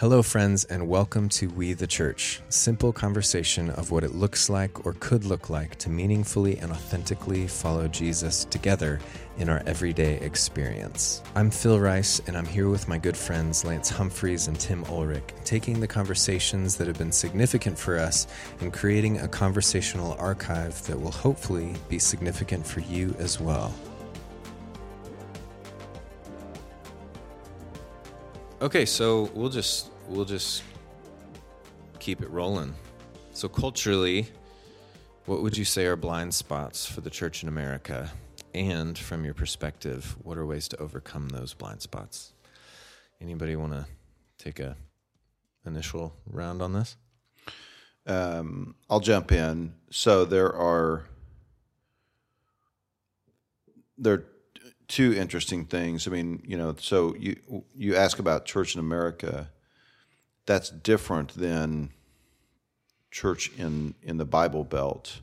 Hello, friends, and welcome to We the Church. Simple conversation of what it looks like or could look like to meaningfully and authentically follow Jesus together in our everyday experience. I'm Phil Rice, and I'm here with my good friends Lance Humphreys and Tim Ulrich, taking the conversations that have been significant for us and creating a conversational archive that will hopefully be significant for you as well. Okay, so we'll just we'll just keep it rolling. So culturally, what would you say are blind spots for the church in America? And from your perspective, what are ways to overcome those blind spots? Anybody want to take a initial round on this? Um, I'll jump in. So there are there two interesting things. I mean, you know, so you you ask about church in America. That's different than church in in the Bible Belt,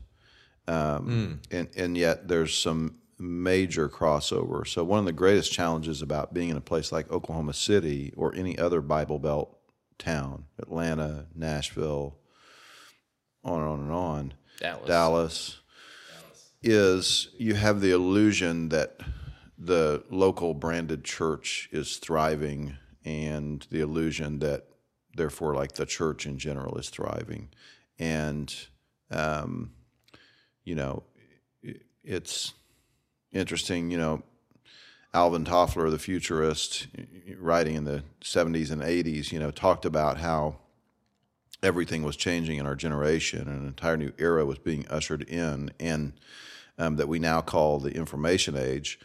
um, mm. and and yet there's some major crossover. So one of the greatest challenges about being in a place like Oklahoma City or any other Bible Belt town, Atlanta, Nashville, on and on and on, Dallas. Dallas, Dallas. is you have the illusion that the local branded church is thriving and the illusion that therefore like the church in general is thriving. And um, you know it's interesting you know alvin toffler the futurist writing in the 70s and 80s you know talked about how everything was changing in our generation and an entire new era was being ushered in and um, that we now call the information age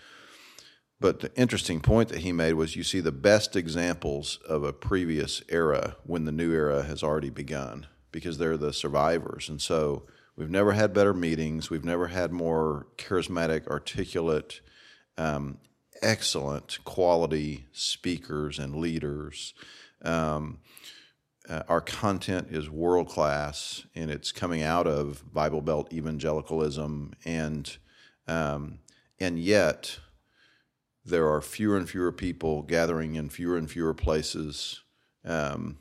but the interesting point that he made was you see the best examples of a previous era when the new era has already begun because they're the survivors. And so we've never had better meetings. We've never had more charismatic, articulate, um, excellent quality speakers and leaders. Um, uh, our content is world class and it's coming out of Bible Belt evangelicalism and um, and yet there are fewer and fewer people gathering in fewer and fewer places. Um,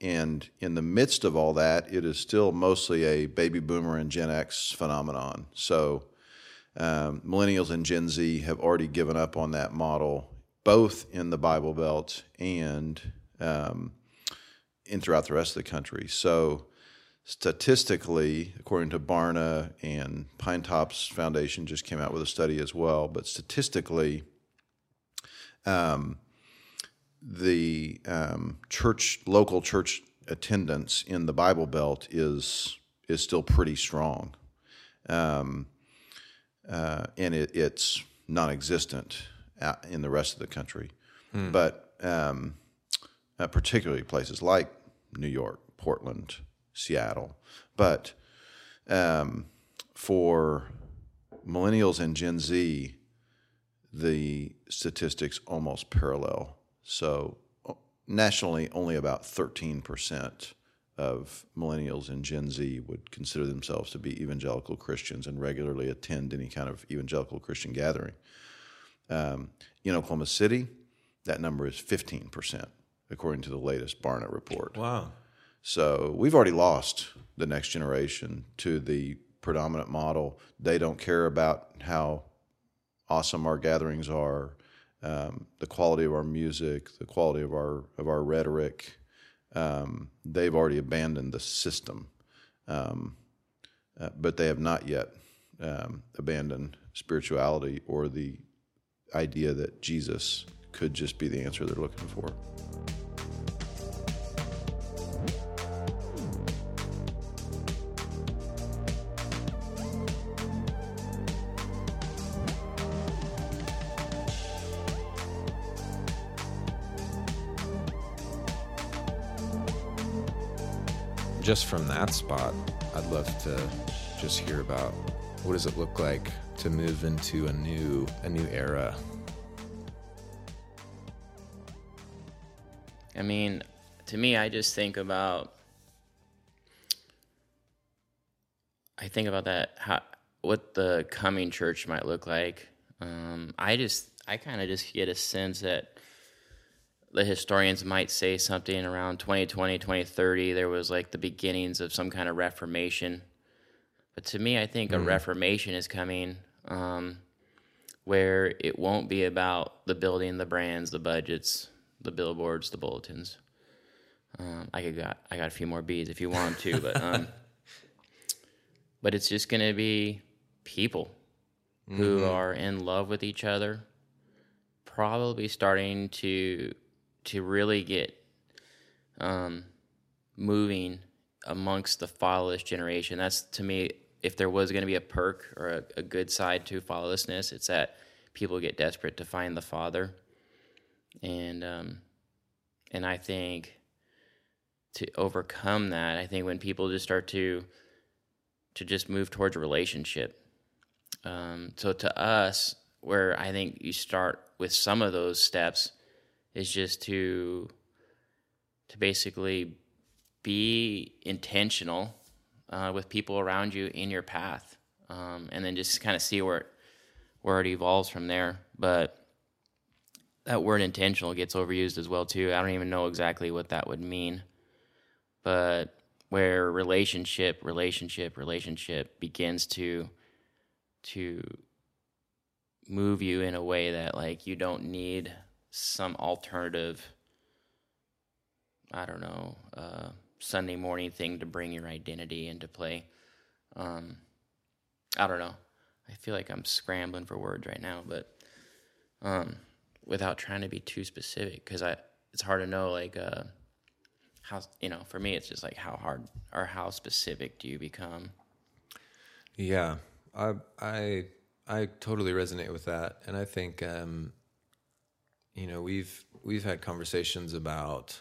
and in the midst of all that, it is still mostly a baby boomer and Gen X phenomenon. So um, millennials and Gen Z have already given up on that model, both in the Bible Belt and um, in throughout the rest of the country. So statistically, according to Barna and Pinetops Foundation just came out with a study as well, but statistically, um, the um, church, local church attendance in the Bible Belt is is still pretty strong, um, uh, and it, it's non-existent in the rest of the country. Hmm. But um, uh, particularly places like New York, Portland, Seattle. But um, for millennials and Gen Z, the statistics almost parallel. So nationally, only about 13% of millennials and Gen Z would consider themselves to be evangelical Christians and regularly attend any kind of evangelical Christian gathering. Um, in Oklahoma City, that number is 15%, according to the latest Barna report. Wow. So we've already lost the next generation to the predominant model. They don't care about how awesome our gatherings are, um, the quality of our music, the quality of our of our rhetoric. Um, they've already abandoned the system, um, uh, but they have not yet um, abandoned spirituality or the idea that Jesus could just be the answer they're looking for. Just from that spot, I'd love to just hear about what does it look like to move into a new a new era. I mean, to me, I just think about I think about that how what the coming church might look like. Um, I just I kind of just get a sense that the historians might say something around 2020, 2030, there was like the beginnings of some kind of reformation. But to me, I think a reformation is coming um, where it won't be about the building, the brands, the budgets, the billboards, the bulletins. Um, I could got I got a few more beads if you want to, but um, but it's just gonna be people who are in love with each other, probably starting to to really get um, moving amongst the fatherless generation. That's to me, if there was going to be a perk or a, a good side to fatherlessness, it's that people get desperate to find the father, and um, and I think to overcome that, I think when people just start to to just move towards a relationship. Um, so to us, where I think you start with some of those steps is just to to basically be intentional uh, with people around you in your path, um, and then just kind of see where it, where it evolves from there. But that word intentional gets overused as well too. I don't even know exactly what that would mean, but where relationship, relationship, relationship begins to to move you in a way that like you don't need some alternative i don't know uh, sunday morning thing to bring your identity into play. Um, i don't know. I feel like i'm scrambling for words right now but um, without trying to be too specific because i it's hard to know like uh, how you know for me it's just like how hard or how specific do you become? Yeah, I I I totally resonate with that, and I think um, you know we've we've had conversations about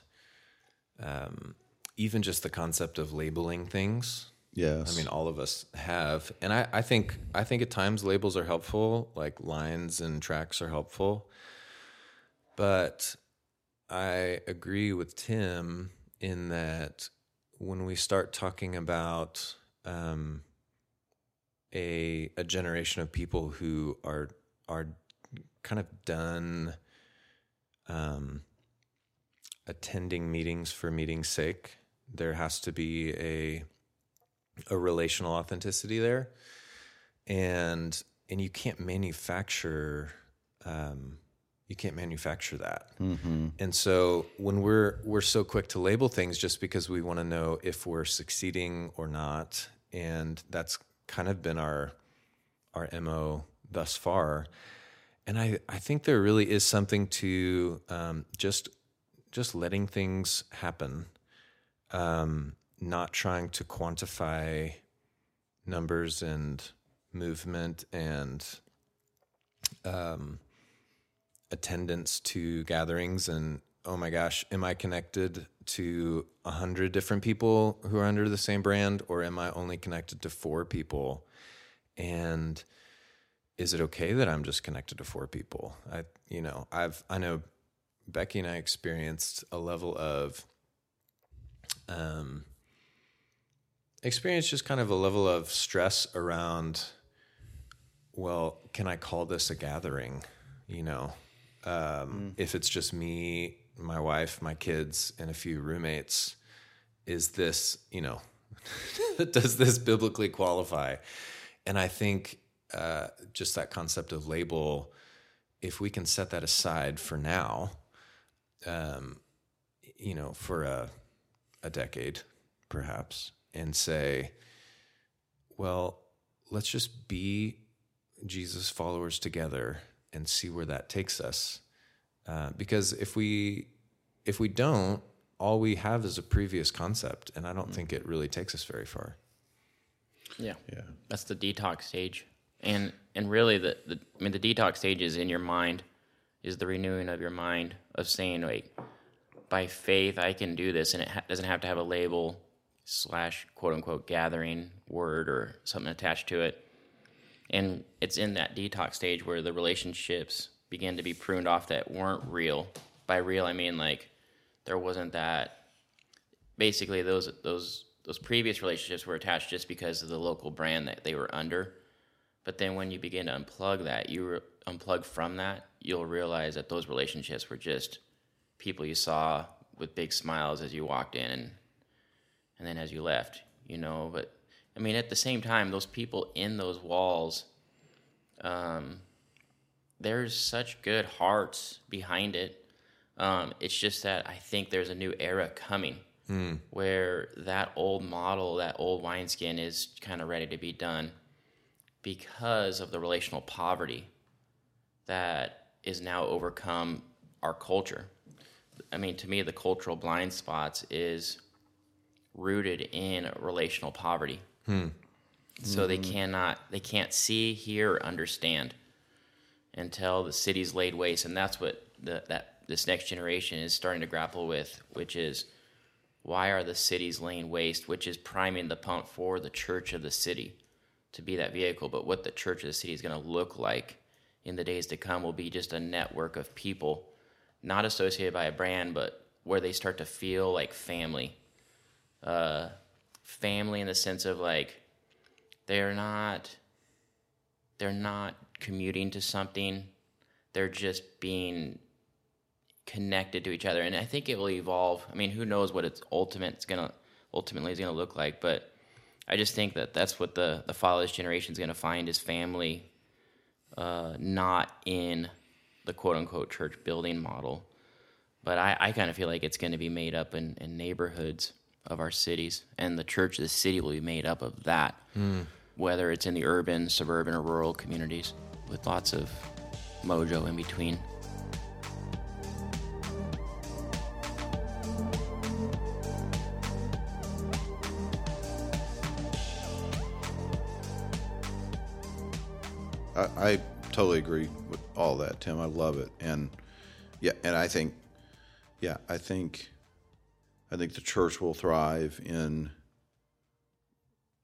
um, even just the concept of labeling things. Yes. I mean, all of us have, and I, I think I think at times labels are helpful, like lines and tracks are helpful, but I agree with Tim in that when we start talking about um, a a generation of people who are are kind of done um, attending meetings for meeting's sake, there has to be a a relational authenticity there, and and you can't manufacture um, you can't manufacture that. And so when we're we're so quick to label things just because we want to know if we're succeeding or not, and that's kind of been our our mo thus far. And I I think there really is something to um, just just letting things happen, um, not trying to quantify numbers and movement and um, attendance to gatherings and oh my gosh am i connected to a hundred different people who are under the same brand or am i only connected to four people? And is it okay that i'm just connected to four people? I you know i've i know becky and i experienced a level of um experienced just kind of a level of stress around well can i call this a gathering? You know um, if it's just me my wife my kids and a few roommates is this you know does this biblically qualify? And i think uh, just that concept of label if we can set that aside for now um, you know for a, a decade perhaps and say well let's just be jesus followers together and see where that takes us. Uh, because if we if we don't all we have is a previous concept and i don't think it really takes us very far. Yeah. Yeah. that's the detox stage and and really the, the i mean the detox stage is in your mind is the renewing of your mind of saying like by faith i can do this. And it ha- doesn't have to have a label slash quote unquote gathering word or something attached to it. And it's in that detox stage where the relationships begin to be pruned off that weren't real. By real i mean like there wasn't that basically those those those previous relationships were attached just because of the local brand that they were under but then when you begin to unplug that you re- unplug from that you'll realize that those relationships were just people you saw with big smiles as you walked in and and then as you left, you know. But I mean, at the same time, those people in those walls, um, there's such good hearts behind it. Um, it's just that I think there's a new era coming mm. where that old model, that old wineskin, is kind of ready to be done because of the relational poverty that is now overcome our culture. I mean, to me, the cultural blind spots is rooted in relational poverty. Hmm. So they cannot, they can't see, hear, or understand until the city's laid waste, and that's what the, that this next generation is starting to grapple with, which is why are the cities laying waste, which is priming the pump for the church of the city to be that vehicle. But what the church of the city is going to look like in the days to come will be just a network of people, not associated by a brand, but where they start to feel like family. Uh, family in the sense of like they're not they're not commuting to something. They're just being connected to each other. And i think it will evolve. I mean who knows what its ultimate it's gonna ultimately is gonna look like but i just think that that's what the the fatherless generation is gonna find is family uh, not in the quote unquote church building model but i, I kind of feel like it's going to be made up in, in neighborhoods of our cities, and the church of the city will be made up of that, mm. whether it's in the urban, suburban, or rural communities, with lots of mojo in between. I, I totally agree with all that, Tim. I love it, and yeah, and I think, yeah, I think I think the church will thrive in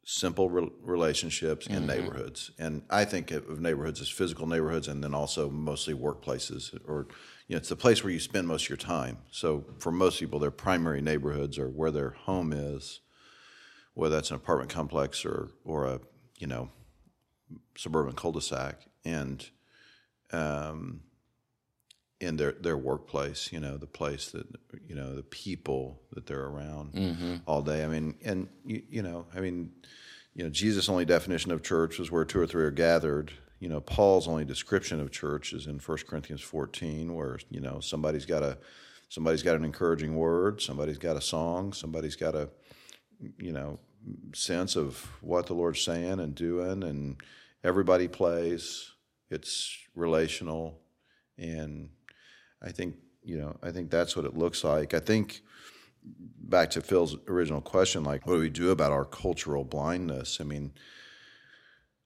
simple re- relationships in mm-hmm. neighborhoods. And I think of neighborhoods as physical neighborhoods and then also mostly workplaces or you know, it's the place where you spend most of your time. So for most people, their primary neighborhoods are where their home is, whether that's an apartment complex or or a you know suburban cul-de-sac, and um, in their their workplace you know the place that you know the people that they're around mm-hmm. all day i mean and you, you know i mean you know jesus only definition of church was where two or three are gathered you know paul's only description of church is in 1 corinthians 14 where you know somebody's got a somebody's got an encouraging word somebody's got a song somebody's got a you know sense of what the lord's saying and doing and everybody plays it's relational and I think you know I think that's what it looks like. I think back to Phil's original question, like what do we do about our cultural blindness? I mean,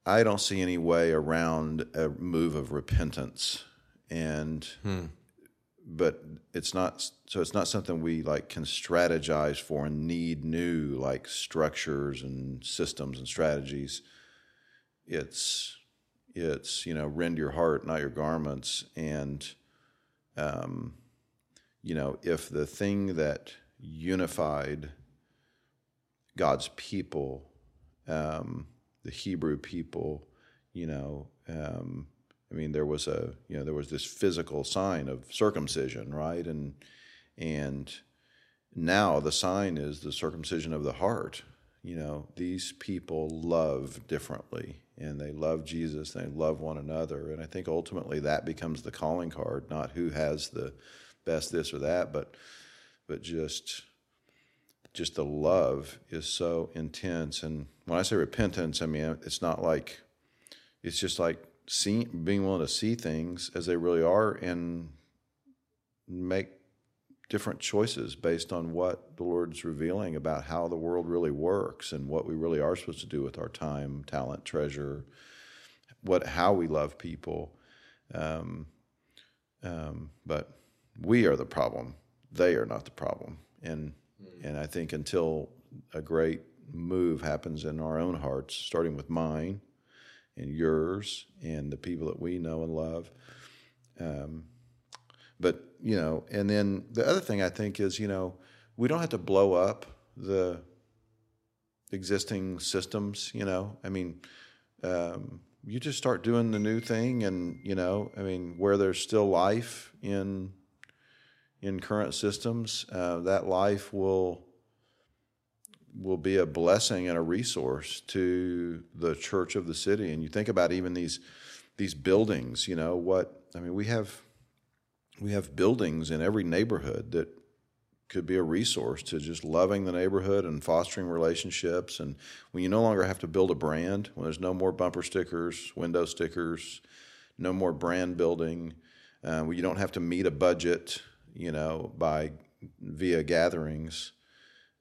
I don't see any way around a move of repentance, and hmm. but it's not so it's not something we like can strategize for and need new like structures and systems and strategies. It's it's you know rend your heart, not your garments, and um, you know, if the thing that unified God's people, um, the Hebrew people, you know, um, I mean, there was a, you know, there was this physical sign of circumcision, right? And and now the sign is the circumcision of the heart. You know, these people love differently, and they love Jesus, they love one another. And I think ultimately that becomes the calling card, not who has the best this or that, but but just just the love is so intense. And when I say repentance, I mean it's not like it's just like seeing being willing to see things as they really are and make different choices based on what the Lord's revealing about how the world really works and what we really are supposed to do with our time, talent, treasure, what how we love people. Um, um, but we are the problem; they are not the problem. And mm-hmm. and I think until a great move happens in our own hearts, starting with mine and yours and the people that we know and love. Um, but you know, and then the other thing I think is you know we don't have to blow up the existing systems. You know, I mean, um, you just start doing the new thing, and you know, I mean, where there's still life in in current systems, uh, that life will will be a blessing and a resource to the church of the city. And you think about even these these buildings. You know what I mean? We have we have buildings in every neighborhood that could be a resource to just loving the neighborhood and fostering relationships. And when you no longer have to build a brand, when there's no more bumper stickers, window stickers, no more brand building, uh, when you don't have to meet a budget, you know, by via gatherings,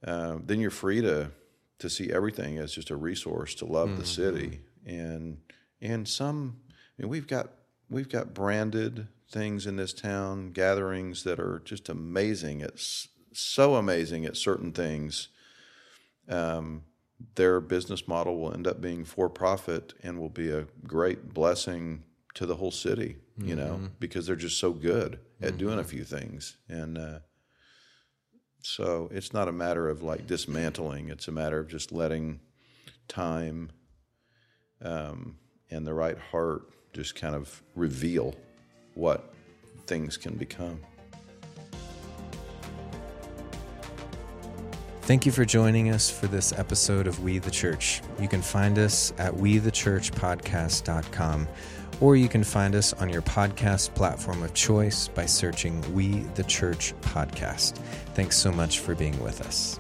uh, then you're free to to see everything as just a resource to love mm-hmm. the city. And and some, I mean, we've got we've got branded things in this town, gatherings that are just amazing. It's so amazing at certain things, um, their business model will end up being for profit and will be a great blessing to the whole city, you mm-hmm. know, because they're just so good at mm-hmm. doing a few things. And uh, so it's not a matter of like dismantling, it's a matter of just letting time um, and the right heart just kind of reveal what things can become. Thank you for joining us for this episode of We the Church. You can find us at wethechurchpodcast.com or you can find us on your podcast platform of choice by searching We the Church Podcast. Thanks so much for being with us.